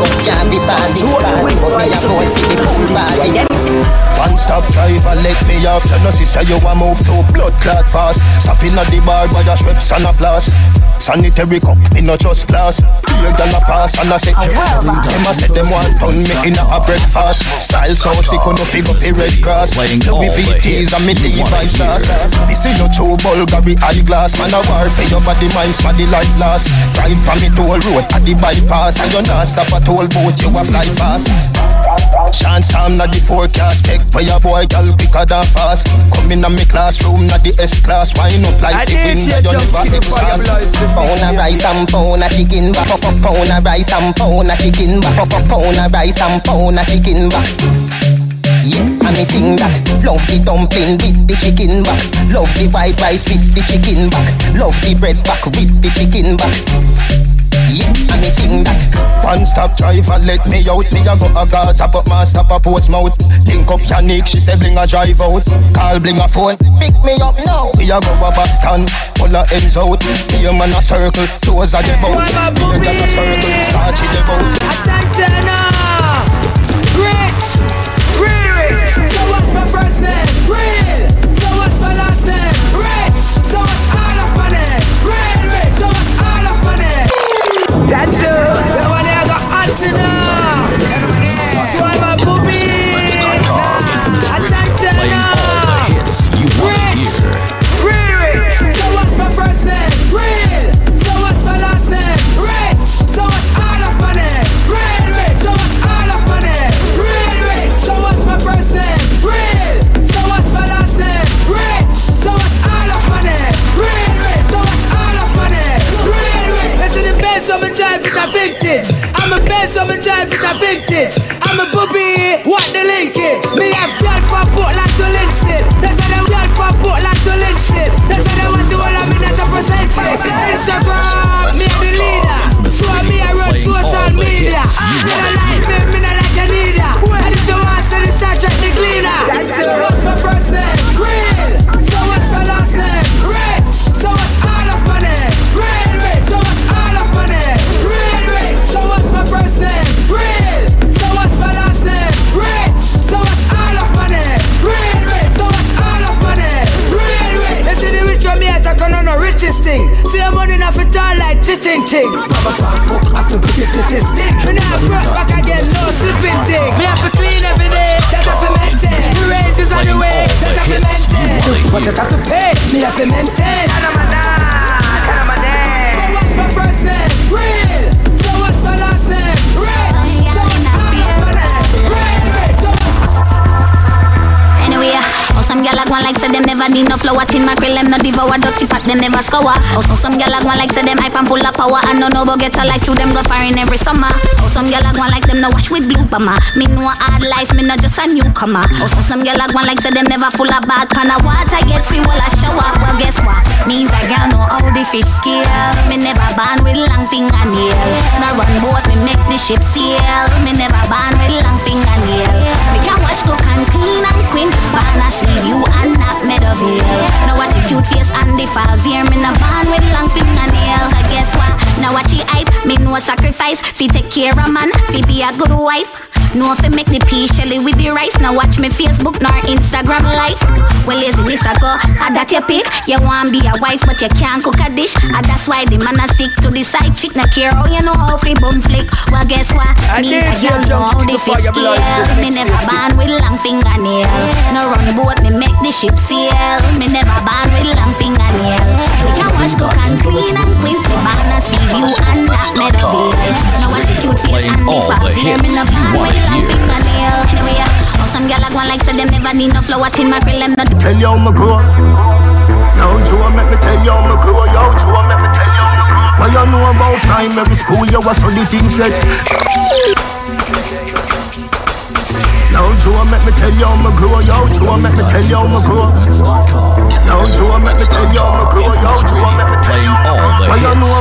up, can't be. But me a boy for the pool party. One stop driver, let me off. You know, see, say you want move to blood clot fast. Stopping at the bar by the strips and a flask. Sanitary cup, me no just glass. Here gyal a pass and a say, them a say them want turn me in a breakfast. Style so sick, on no figure fi red grass. Louis VTs and me Levi's sauce. This is no true Bulgari eyeglass. Man a war for your body, mind, smaddy life last. Ride from me toll road at the bypass, and you not stop a toll boat, you a fly fast. Chance time not the forecast, for your boy, girl quicker than fast. Come in a me classroom, na the S class, wine up like the wind, you never exhaust. Pound of rice and pound of chicken back. Pound of rice and pound of chicken back. Pound of rice and pound of chicken back. Yeah, and me think that Love the dumpling with the chicken back Love the white rice with the chicken back Love the bread back with the chicken back yeah, and me think that One stop driver let me out. Me a go a Gaza but my stop a Portsmouth Link up Yannick, she say bling a drive out. Call bling a phone, pick me up now. Me a go a Boston, pull a ends out. A man a circle, toes a the boat. Me a a circle, starch in the boat. Attention Rich What you have to pay, me have to maintain need no flour tin mackerel them no devour dirty pot them never scour. Oh so some gyal a like say them hype and full of power and no no go get a life through them go foreign every summer. Oh some gyal a like them no wash with blue bama. Me know a hard life, me not just a newcomer. Oh so some gyal a like say them never full of bad pan of water get free while I shower. Well guess what? Means I gal know how the fish scale. Me never born with long fingernail. No run boat, me make the ship sail. Me never born with long fingernail. Me can wash, cook and clean and queen. Born a see you not Now watch your cute face and the falls here. Me no born with long fingernails. I guess what? Now watch your hype. Me no sacrifice. Fi take care of man. Fi be a good wife. No fi make the pea shelly with the rice. Now watch me Facebook nor Instagram life. Well laziness I go. Ah that you pick. You want be a wife but you can't cook a dish. And that's why the man a stick to the side chick. Now care how you know how fi bum flick. Well guess what? I Me I you don't know how the fish scale. Me never born with long fingernail. No run boat, me make the ship sail. Me never born with long fingernail. We can wash, cook and clean and queen. Me born a sea view and that Meadowvale. Now watch your cute face Playing all the falls here. Me hits you wanna hear. fingernail. Anyway, oh some gyal a go like say them never need no flour tin mackerel them no Tell you how me grow Yo, Joe, make me tell you how me grow Yo, Joe, make me tell you how me grow What you know about time, every school you was so the thing said Yo, Joe, make me tell you how me grow Yo, Joe, make me tell you how me grow Yo, Joe, make me tell you, I'm a crew. Yo, Joe, make me tell you. What you know about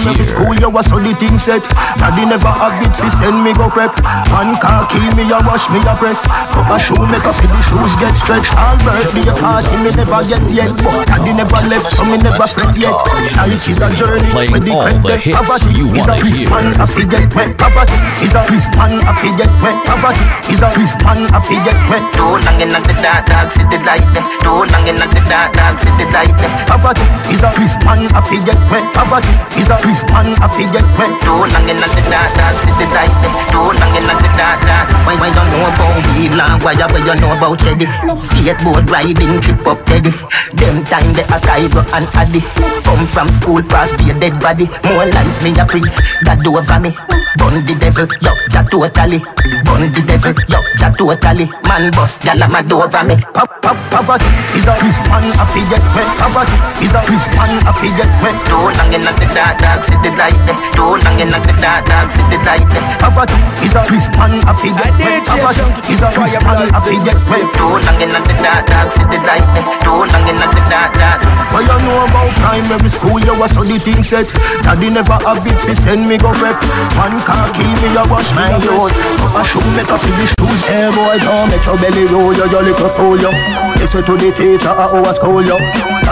time? Every school you was so the thing set. Daddy never have it, fi send me go prep. One car kill me, you wash me, you press. Cup a shoe make a fi the shoes get stretched. All birthday party me never get yet, but daddy never left, so me never fret yet. Life is a journey, Playing where the all the credit hits poverty is a wanna twist hear. I forget wet poverty is a twist man, I forget wet poverty is a twist man, I forget wet. Too long in the dark, dark city light. Too long in the dark, dark city light there. Poverty is a twist man, I forget wet poverty is a twist man, I forget wet. Too long in the dark, dark city light. Too long in the dark, dark. Why, why you know about weed long? Why, why you know about Cheddy? Skateboard riding, trip up Teddy. Them time they a Cairo and Addy. Come from school, pass be a dead body. More life me a free, that do over me. Bun the devil, yo, ja totally. Bun the devil, yo, ja totally. Man bust, gyal a mad over me. Pop, pop, poverty is a twist man, I forget wet poverty is a twist man, I forget wet. Too long in the dark, dark city light. Too long in the dark, dark city light there. Poverty is a twist man, I forget wet poverty is a twist man, I forget wet. Too long in the dark, dark city light. Too long in the dark, dark. What you know about primary school, you was so the thing set. Daddy never have it, fi send me go prep. One kill me, you wash my youth. Up a shoe make a the shoes. Hey boy, don't make your belly roll, you your little soul, you. Listen to the teacher at our school, you.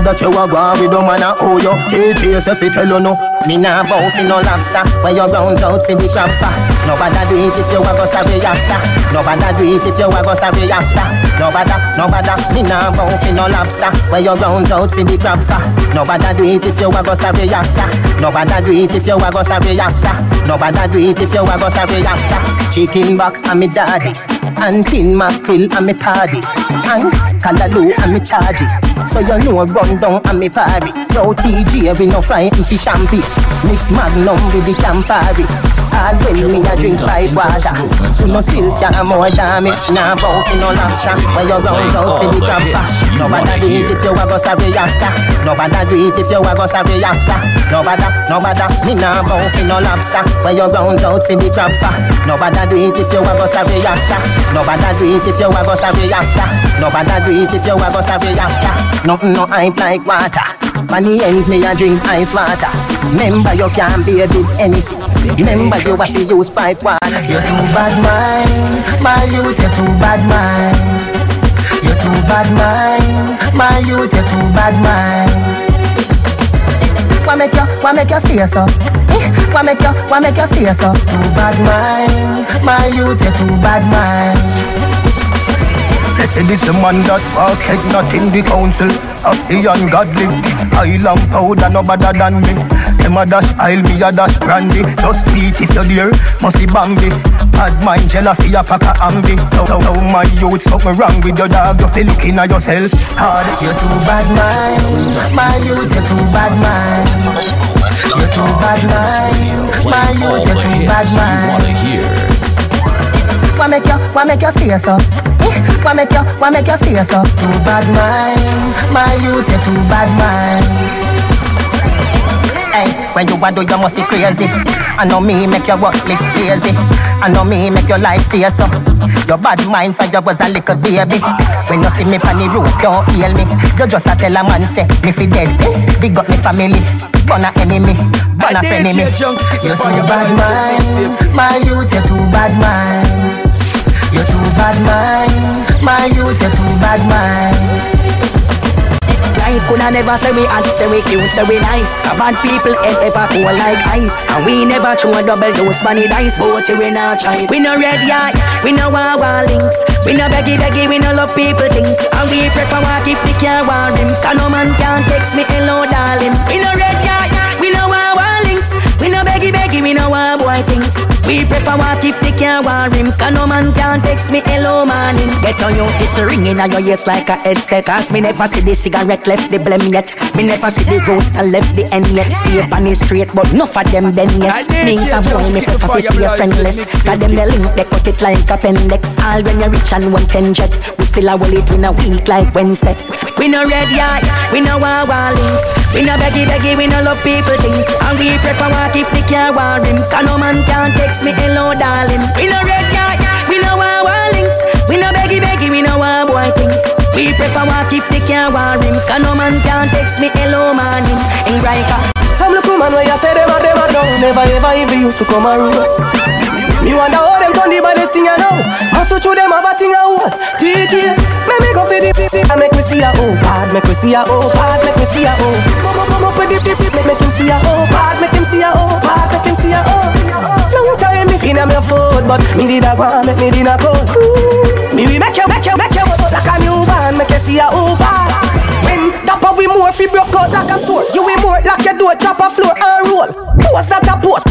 That you a go with the man a owe you. Teacher yourself, tell you no. Me nah bow fi no lobster. Where you round out fi the crab for Nobody do it if you a go sorry after. Nobody do it if you a go sorry after. Nobody, nobody. Me nah bow fi no lobster. Where you round out fi the crab for Nobody do it if you a go sorry after. Nobody do it if you a go sorry after. Nobody do it if you a go sorry after. Chicken back and me daddy And tin mackerel and me paddy And callaloo and me charge it So you know run down and me party Yo TJ we no frighten fi champagne Mix magnum with the Campari All when me a drink pipe water. You no still can more me Nah bow fi no lobster When you round out fi the crab fast Nobody do it if you a go sorry after. Nobody do it if you a go sorry after. Nobody, nobody. Me nah bow fi no lobster When you round out fi the crab fast Nobody do it if you a go sorry after. Nobody do it if you a go sorry after. Nobody do it if you a go sorry after. Nothing no hype like water the ends me a drink ice water. Remember you can't be a bit anything Remember you have to use pipe water. You're too bad mind. My youth you're too bad mind. You're too bad mind. My youth you're too bad mind. Why make you, why make you stay so? Eh? Why make you, why make you stay so? Too bad mind. My youth you're too bad mind Blessed is the man that walketh not in the council of the ungodly. I long powder no better than me. Them a dash aisle, me a dash brandy. Just beat if you're there, must be bangy. Bad mind, for your pack of ambi. Now, now, now my youth, something wrong with your dog. You feel looking at yourself hard. You're too bad mind My youth you're too bad mind You're too bad mind My youth you're too bad mind. Why make you, why make you stay so? Why make you, why make you stay so? Oh? Too bad mind, my youth, you too bad mind. Hey, when you a do, you must be crazy. I know me make your work list lazy. I know me make your life stay so. Your bad mind for you was a little baby. When you see me on the road, don't heal me. You just a tell a man say me fi dead. Big up me family, burn a enemy, burn a enemy. You too bad mind, my youth, you too bad mind. You're too bad mind, my youth, you're too bad mind. Like coulda never say we hot, say we cute, say we nice. Bad people ain't ever cool like ice. And we never throw a double dose bunny dice, but we not try. We no red yard, we no wawa links. We no beggy beggy, we no love people things. And we prefer walk if the car want rims. And no man can text me hello darling. We no red yard, we no wawa links. We no beggy beggy, we no want boy things. We prefer walk if the car want rims. And no man can text me hello morning. Get on your it's ringing on your ears like a headset. Cause me never see the cigarette left the blem yet. Me never see the roaster left the end yet. Stay on the straight, but enough of them then yes. Means a boy me prefer to stay friendless. Cause them the link they cut it like appendix. All when you're rich and one ten jet. We still a will it in a week like Wednesday. We no red yard, we no. Beggy beggy, we no love people things. And we prefer walk if the car want rims. Cause no man can text me hello darling. We no red yard, we no wawa links. We no beggy beggy, we no want boy things. We prefer walk if they can't wear rims. Cause no man can text me hello morning. In Riker. Some look woman where you say them a them a down Never ever even used to come around me wonder how them turn the baddest thing I know. Muscle through them have a thing I hold. TG, make go for the dip and make me see a oh bad, make me see a oh bad, make me see a oh. Come up with dip dip dip, make him see a oh bad, make him see a oh bad, make him see a oh. Long time me finna me foot, but me did a go make me did a go. Me we make you, make you, make you like a new band, make you see a oh bad. When dapper we more fi broke out like a sword. You we more like your door, drop a floor and roll. Post that a post,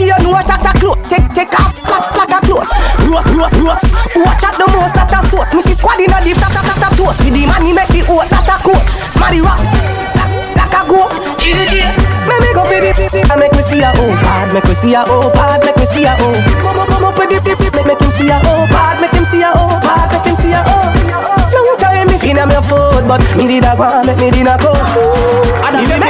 She know what that a close. Take, take off, flap, like a close. Roast, roast, roast. Watch out the most that a sauce. Missy squad in a deep, that a, that a toast. With the money make the oat, that a coat. Smarty rock, like, like a go. Make me go for the and make me see a oh bad, make me see a oh bad, make me see a oh. Come up with the dip, make him see a oh bad, make him see a oh bad, make him see a oh. Long time me finna me food, but me did a go make me did a go. And I make you, make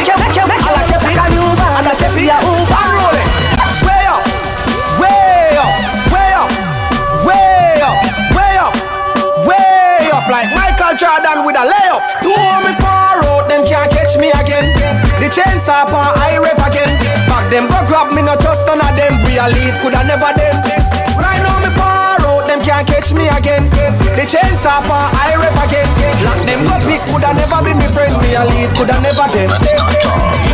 Jordan with a layup. Two me far out, them can't catch me again. The chains up on I rev again. Back them go grab me, not just none of them. We a lead, coulda never them. Right now me far out, them can't catch me again. The chains up on I rev again. Lock them go pick, coulda never be me friend. We a lead, coulda never them.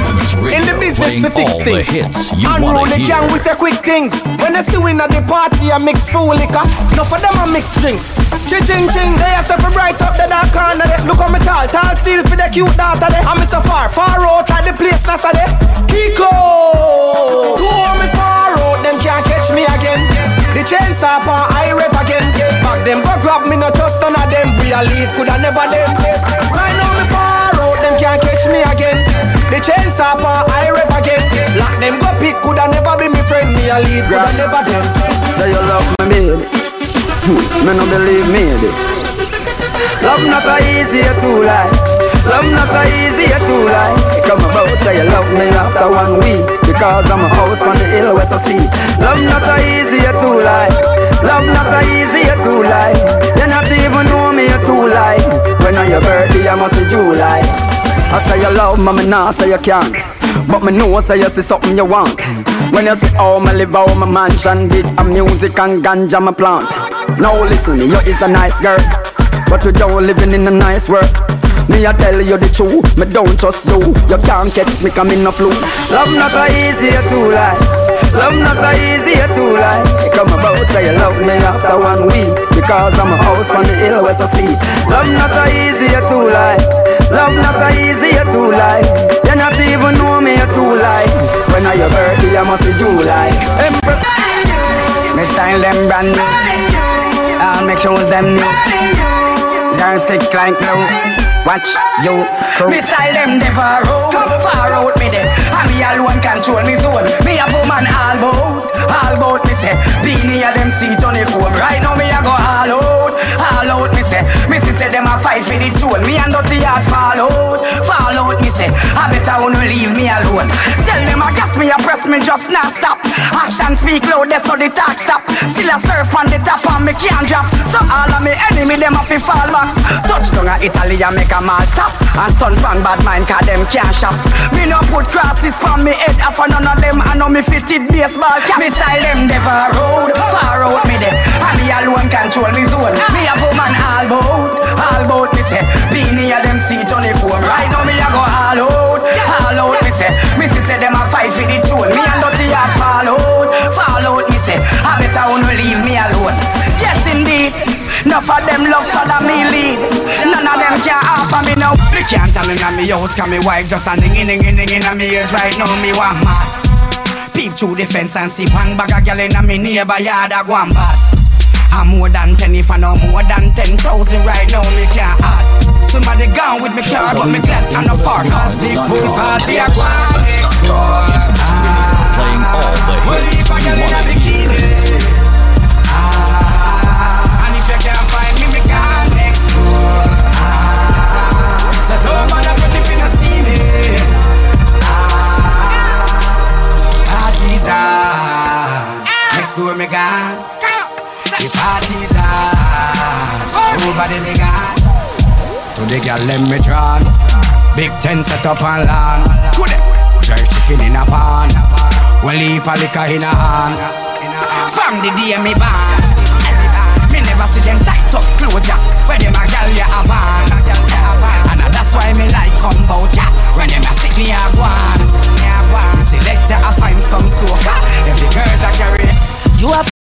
In the business we fix things. Unruly gang we say quick things. When they see we at the party, I mix full liquor. No for them I mix drinks. Ching ching ching, they are so bright up the dark corner. They. Look how me tall, tall still for the cute daughter. They. I'm so far, far out, try the place nasa they. Kiko, two on me far out, them can't catch me again. The chains up on I rev again. Back them go grab me, not just none of them. We a lead, coulda never them. Right now me far out, them can't catch me again. The chains up on I rev again. Lock them go pick, coulda never be me friend. Me a lead, coulda never them. Say you love me, baby. Hmm, me no believe me, baby. Love not so easy to lie. Love not so easy to lie. Come about say you love me after one week because I'm a house on the hill where I sleep. Love not so easy to lie. Love not so easy to lie. You not even know me you too lie. When on your birthday I must say July. I say you love me, me nah say you can't. But me know say you see something you want. When you say how me live, how my mansion did, a music and ganja me plant. Now listen, you is a nice girl, but you don't living in a nice world. Me I tell you the truth, me don't trust you. You can't catch me coming no flu. Love not so easy to lie. Love not so easy to lie. Come about say you love me after one week because I'm a house on the hill where I sleep. Love not so easy to lie. Love not so easy to lie. You not even know me you too lie. When I your birthday I must be July. Empress. Me style them brand new. I'll make shows them new. Girls stick like glue. Watch you crew. Me style them never road Far out me there And me alone control me zone. Me a woman all bout All bout me say. Be near them seat on the phone. Right now me a go all out All out me say. Me see say them a fight for the throne. Me and dirty heart fall out Fall out me say. I better wanna leave me alone. Tell them I gas me a press me just not stop Action speak loud how the talk stop. Still a surf on the top and me can't drop. So all of me enemy them a fi fall back. Touchdown a Italy and make a mall stop. And stun pan bad mind cause them can't shop. Me no put crosses on me head Half a none of them. I know me fitted baseball cap. Me style them never road Far out me there And me alone control me zone. Me a woman all bout All bout me say Be near them seat on the phone Right now me a go all out All out me say. Me say them a fight for the throne. Me and I better wanna leave me alone. Yes indeed. Enough of them love follow me lead. None of them can offer me no. Me can't tell in me house Cause me wife just a ding ding ding ding in me ears right now. Me want mad. Peep through the fence and see one bag of gal in me neighbor yard a go and bad. I'm more than ten if I know more than ten thousand right now me can't add. Somebody gone with me car but me glad I'm not far Cause the pool party a go on next door Playing all the hits a gal you in a want to ten set up on land. Good. Chicken in a pan. Well, heap a liquor in a hand. From the day me born. Me never see them tight up clothes, yeah. Where them a gal ya have on. And uh, that's why me like come bout, yeah. When them a sick me a go I find some soca. Every girls I carry. You a